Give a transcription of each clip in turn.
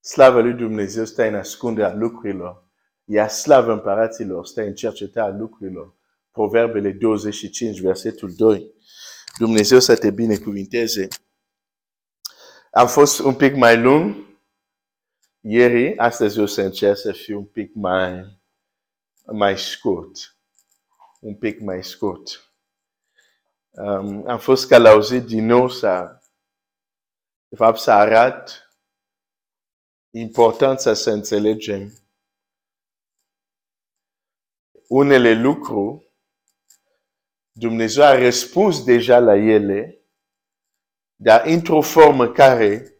Slavă lui Dumnezeu stă în ascunderea lucrurilor. Iar slavă împăraților stă în cercetarea lucrurilor. Proverbele 25, versetul 2. Dumnezeu să te binecuvinteze. Am fost un pic mai lung ieri, astăzi o să încerc să fiu un pic mai, mai scurt. Un pic mai scurt. Um, am fost călăuzit din nou să, de fapt, să arăt importanța să înțelegem unele lucruri Dumnezeu a răspuns deja la ele, dar într-o formă care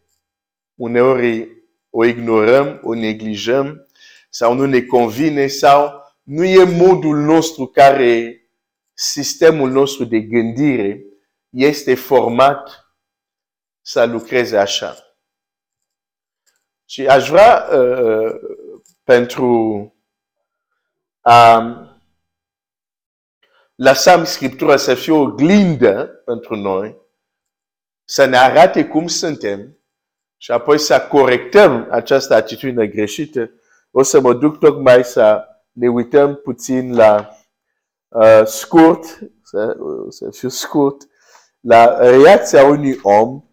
uneori o ignorăm, o neglijăm sau nu ne convine sau nu e modul nostru care sistemul nostru de gândire este format să lucreze așa. Și aș vrea uh, pentru a lăsăm Scriptura să fie o glindă pentru noi, să ne arate cum suntem și apoi să corectăm această atitudine greșită. O să mă duc tocmai să ne uităm puțin la uh, scurt, să, să fiu scurt, la reacția unui om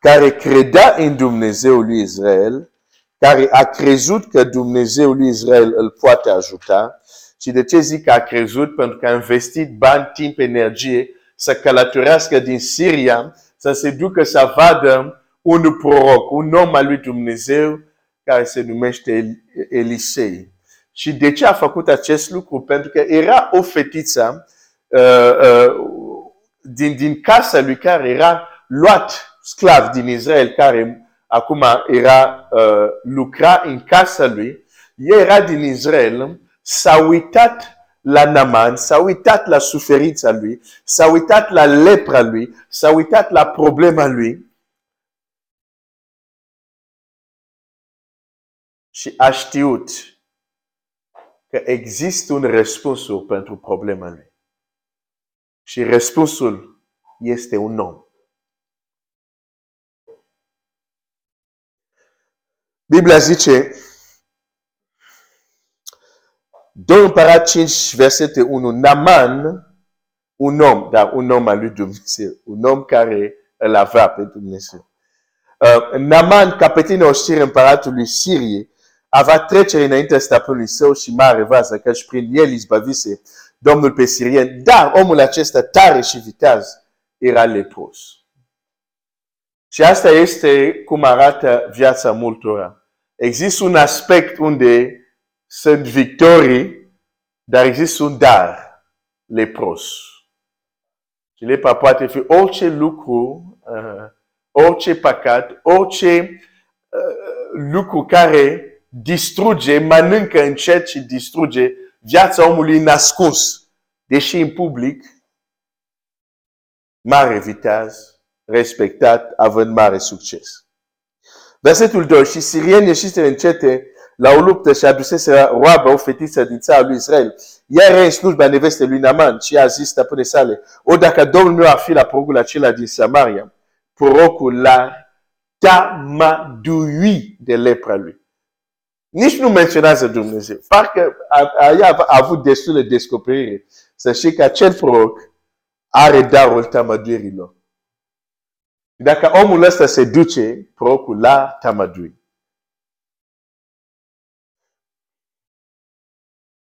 care credea în Dumnezeul lui Israel, care a crezut că Dumnezeul lui Israel îl poate ajuta și de ce zic că a crezut? Pentru că a investit bani, timp, energie să călătorească din Siria, să se ducă să vadă un proroc, un om al lui Dumnezeu care se numește Elisei. Și de ce a făcut acest lucru? Pentru că era o fetiță uh, uh, din, din casa lui care era luat sclav din Israel, care acum era uh, lucra în casa lui. Ea era din Israel s-a uitat la Naman, s-a uitat la suferința lui, s-a uitat la lepra lui, s-a uitat la problema lui și a știut că există un răspuns pentru problema lui. Și răspunsul este un om. Biblia zice 2 Împărat 5, versete 1. Naman, un om, dar un om al lui Dumnezeu. Un om care îl avea pe Dumnezeu. Uh, Naman, capetinul oștire împăratului Siriei, avea trecere înaintea stăpânului său și mare vază, căci prin el izbăvise Domnul pe sirien. Dar omul acesta tare și viteaz era lepros. Și asta este cum arată viața multora. Există un aspect unde sunt victorii, dar există un dar lepros. Și lepra poate fi orice lucru, uh, orice păcat, orice uh, lucru care distruge, mănâncă încet și distruge viața omului nascuns, deși în public, mare viteaz, respectat, având mare succes. Versetul 2. Și sirieni ieșiseră încete la o luptă și adusese roabă o fetiță din țara lui Israel. Ea era în slujba neveste lui Naman și a zis stăpâne sale, o dacă Domnul meu ar fi la progul acela din Samaria, prorocul l-a tamadui de lepra lui. Nici nu menționează Dumnezeu. Parcă a, a, a avut destul de descoperire să știi că acel proroc are darul tamaduirilor. Dacă omul ăsta se duce, prorocul la tamadui.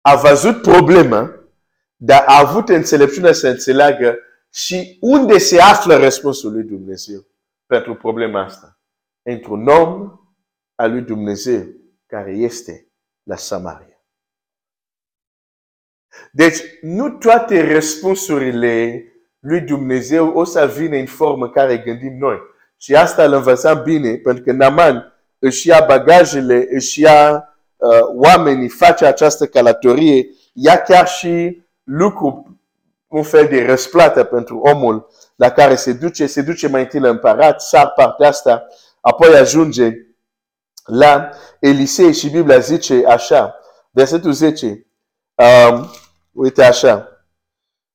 a văzut problema, dar a avut înțelepciunea să înțeleagă și unde se află răspunsul lui Dumnezeu pentru problema asta. Într-un om al lui Dumnezeu care este la Samaria. Deci, nu toate răspunsurile lui Dumnezeu o să vină în formă care gândim noi. Și asta îl învățăm bine, pentru că Naman își ia bagajele, își ia uh, oamenii face această călătorie, ia chiar și lucru, un fel de răsplată pentru omul la care se duce, se duce mai întâi la împărat, sar partea asta, apoi ajunge la Elisei și Biblia zice așa, versetul 10, um, uite așa,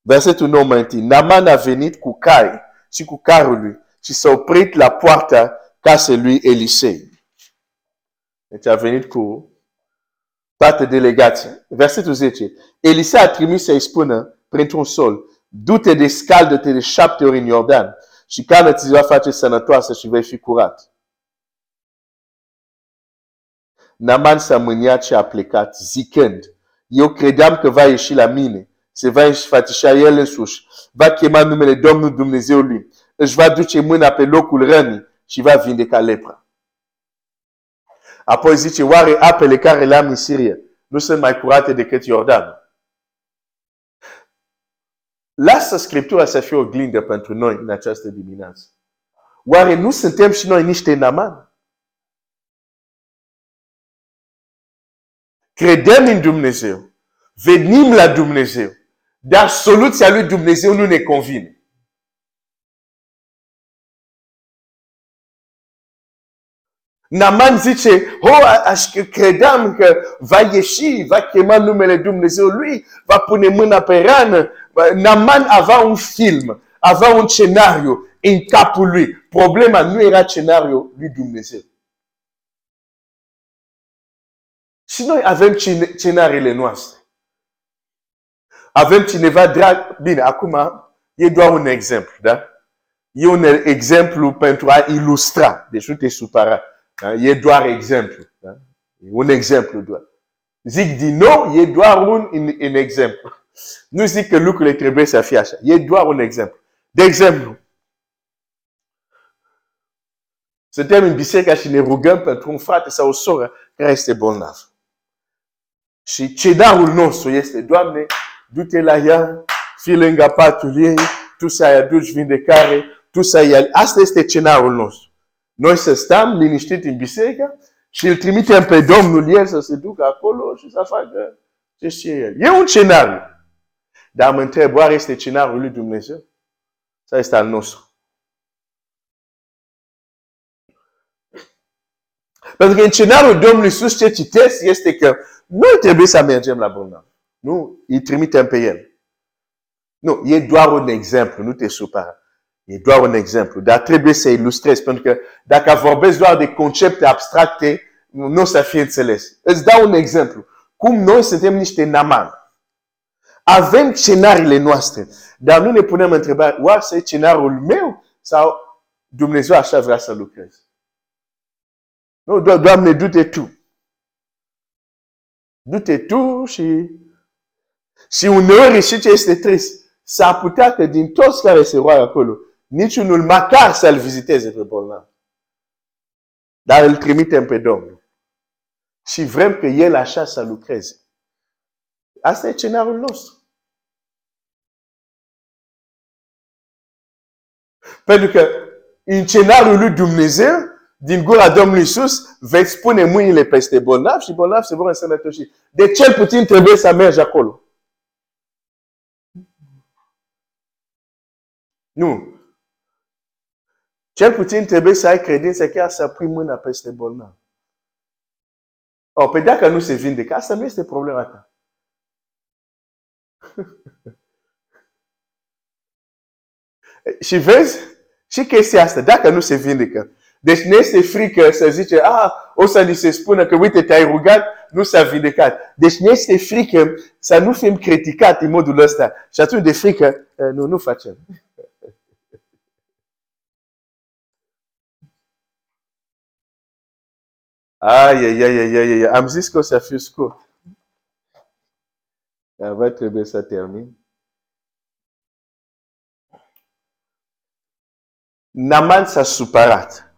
versetul 9 mai întâi, Naman a venit cu cai și cu carul lui și s-a oprit la poarta casei lui Elisei. Deci a venit cu toată delegația. Versetul 10. Elisa a trimis să-i spună printr-un sol, du-te de scaldă-te de șapte ori în Iordan și cală ți va face sănătoasă și vei fi curat. Naman s-a mâniat și a plecat, zicând, eu credeam că va ieși la mine, se va înșfățișa el însuși, va chema numele Domnului Dumnezeului, își va duce mâna pe locul rănii și va vindeca lepra. Apoi zice, oare apele care le-am în Siria nu sunt mai curate decât Iordan? Lasă Scriptura să fie o glindă pentru noi în această dimineață. Oare nu suntem și noi niște naman? Credem în Dumnezeu. Venim la Dumnezeu. Dar soluția lui Dumnezeu nu ne convine. Naman zice, oh, credeam că va ieși, va chema numele Dumnezeului, va pune mâna pe rană. Naman avea un film, avea un scenariu în capul lui. Problema nu era scenariul lui Dumnezeu. Și noi avem scenariile noastre. Avem cineva drag. Bine, acum e doar un exemplu, da? E un exemplu pentru a ilustra. Deci nu te supăra. Da? E doar exemplu. Da? E un exemplu doar. Zic din nou, e doar un, un, un exemplu. Nu zic că lucrurile trebuie să fie așa. E doar un exemplu. De exemplu, suntem în biserică și ne rugăm pentru un frate sau o soră care este bolnav. Și cedarul nostru este, Doamne, du-te la ea, fii lângă patul ei, tu să-i aduci vindecare, tu să-i... Asta este cenarul nostru. Noi să stăm liniștit în biserică și îl trimitem pe Domnul el să se ducă acolo și să facă ce știe el. E un scenariu. Dar mă întreb, oare este scenariul lui Dumnezeu? Sau este al nostru? Pentru că în scenariul Domnului Iisus ce citesc este că noi trebuie să mergem la bolnav. Nu, îi trimitem pe el. Nu, e doar un exemplu, nu te supăra. E doar un exemplu, dar trebuie să ilustrezi, pentru că dacă vorbesc doar de concepte abstracte, nu o să fie înțeles. Îți dau un exemplu. Cum noi suntem niște naman. Avem scenariile noastre, dar nu ne punem întrebarea, oare să e scenariul meu sau Dumnezeu așa vrea să lucreze? Nu, do Doamne, du-te tu. Du-te tu și... Și uneori și ce este trist, s-ar putea că din toți care se roagă acolo, niciunul măcar să-l viziteze pe bolnav. Dar îl trimitem pe Domnul. Și vrem că El așa să lucreze. Asta e scenariul nostru. Pentru că în scenariul lui Dumnezeu, din gura Domnului Isus, veți pune mâinile peste bolnav și bolnav se vor însănătoși. De cel puțin trebuie să mergi acolo. Nu. Cel puțin trebuie să ai credință chiar să pui mâna peste bolnav. O, pe dacă nu se vindecă, asta nu este problema ta. și vezi, și chestia asta, dacă nu se vindecă, deci ne este frică să zice, ah, o să ni se spună că uite, te-ai rugat, nu s-a vindecat. Deci ne este frică să nu fim criticat în modul ăsta. Și atunci de frică, eh, nu, nu facem. Ai, ai, ai, ai, ai, ai. Am zis că o să fiu scurt. Dar va trebui să termin. Naman s-a supărat.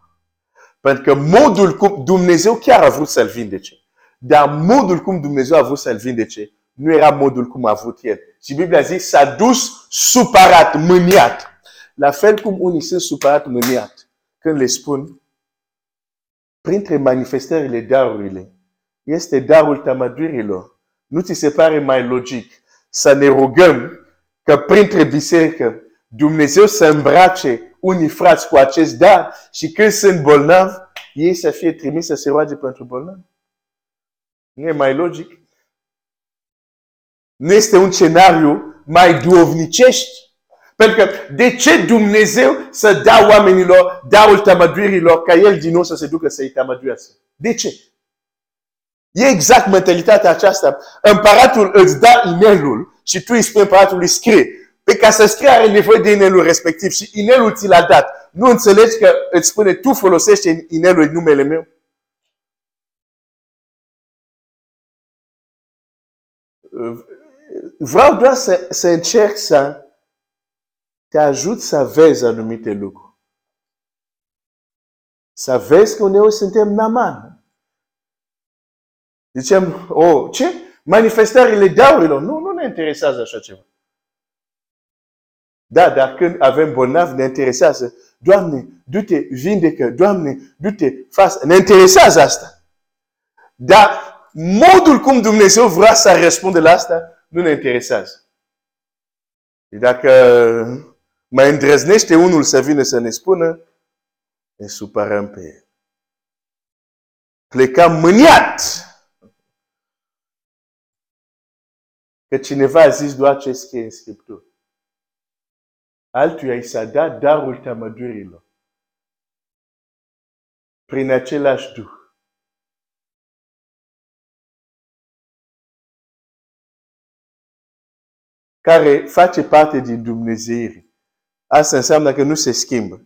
Pentru că modul cum Dumnezeu chiar a vrut să-l vindece. Dar modul cum Dumnezeu a vrut să-l vindece nu era modul cum a vrut el. Și Biblia zice, s-a dus supărat, mâniat. La fel cum unii sunt supărat, mâniat. Când le spun, printre manifestările darurile, este darul tamadurilor. Nu ți se pare mai logic să ne rugăm că printre biserică Dumnezeu să îmbrace unii frați cu acest dar și când sunt bolnavi, ei să fie trimis să se roage pentru bolnavi? Nu e mai logic? Nu este un scenariu mai duovnicești? Pentru că de ce Dumnezeu să dea oamenilor darul tămăduirilor ca el din nou să se ducă să-i tămăduiască? De ce? E exact mentalitatea aceasta. Împăratul îți da inelul și tu îi spui împăratului scrie. Pe ca să scrie are nevoie de inelul respectiv și inelul ți l-a dat. Nu înțelegi că îți spune tu folosești inelul în numele meu? Vreau doar să, să încerc să te ajut să vezi anumite lucruri. Să vezi că uneori suntem naman. Zicem, oh, ce? Manifestările daurilor. Nu, nu ne interesează așa ceva. Da, dar când avem bolnavi, ne interesează. Doamne, du-te, vindecă. Doamne, du-te, faci. Ne interesează asta. Dar modul cum Dumnezeu vrea să răspunde la asta, nu ne interesează. Și dacă mai îndrăznește unul să vină să ne spună, ne supărăm pe el. Plecăm mâniat. Că cineva a zis doar ce scrie în Scriptură. Altuia i s-a dat darul tămădurilor. Prin același Duh. Care face parte din Dumnezeirii. Asta înseamnă că nu se schimbă.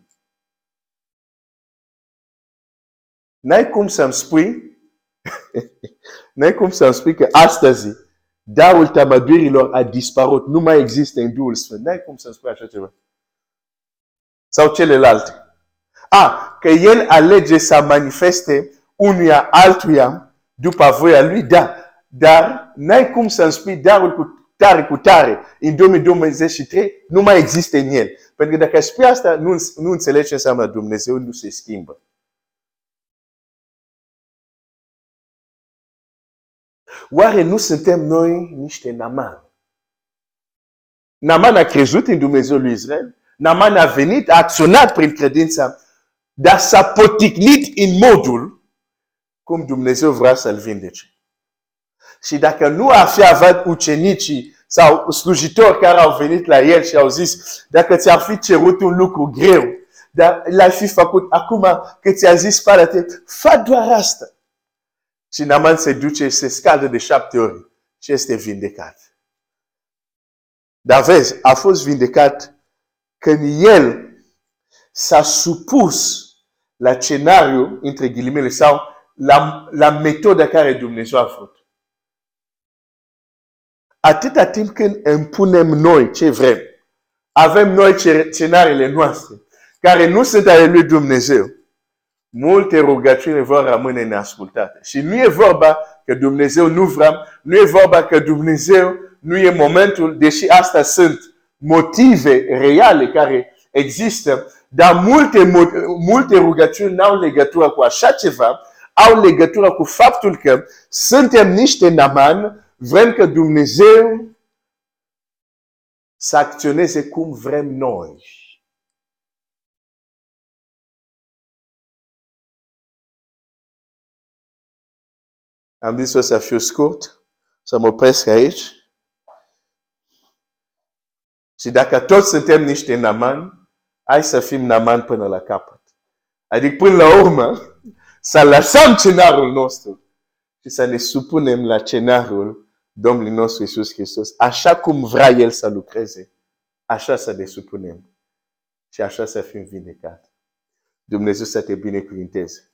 N-ai cum să-mi spui, n-ai cum să-mi spui că astăzi darul tamadurilor a dispărut, nu mai există în Duhul Sfânt. N-ai cum să-mi spui așa ceva. Sau celelalte. A, că El alege să manifeste unuia altuia după voia Lui, da. Dar n-ai cum să-mi spui darul cu tare cu tare în 2023 nu mai există în El. Pentru că dacă spui asta, nu, nu înțelegi ce înseamnă Dumnezeu, nu se schimbă. Oare nu suntem noi niște Naman? Naman a crezut în Dumnezeu lui Israel. Naman a venit, a acționat prin credința, dar s-a poticnit în modul cum Dumnezeu vrea să-l vindece. Și dacă nu ar fi avut ucenicii sau slujitori care au venit la el și au zis, dacă ți-ar fi cerut un lucru greu, dar l-ai fi făcut acum că ți-a zis spală-te, fă doar asta. Și Naman se duce și se scaldă de șapte ori și este vindecat. Dar vezi, a fost vindecat când el s-a supus la scenariu, între ghilimele, sau la, la metoda care Dumnezeu a făcut. Atâta timp când impunem noi ce vrem, avem noi scenariile noastre, care nu sunt ale lui Dumnezeu, multe rugăciuni vor rămâne neascultate. Și nu e vorba că Dumnezeu nu vrea, nu e vorba că Dumnezeu nu e momentul, deși asta sunt motive reale care există, dar multe, multe rugăciuni nu au legătură cu așa ceva, au legătură cu faptul că suntem niște naman, vrem că Dumnezeu să acționeze cum vrem noi. Am zis o să fiu scurt, să mă opresc aici. Și dacă toți suntem niște naman, hai să fim naman până la capăt. Adică până la urmă, să lăsăm cenarul nostru și să ne supunem la cenarul Domnului nostru Iisus Hristos. Așa cum vrea El să lucreze, așa să ne supunem și așa să fim vindecați. Dumnezeu să te binecuvinteze.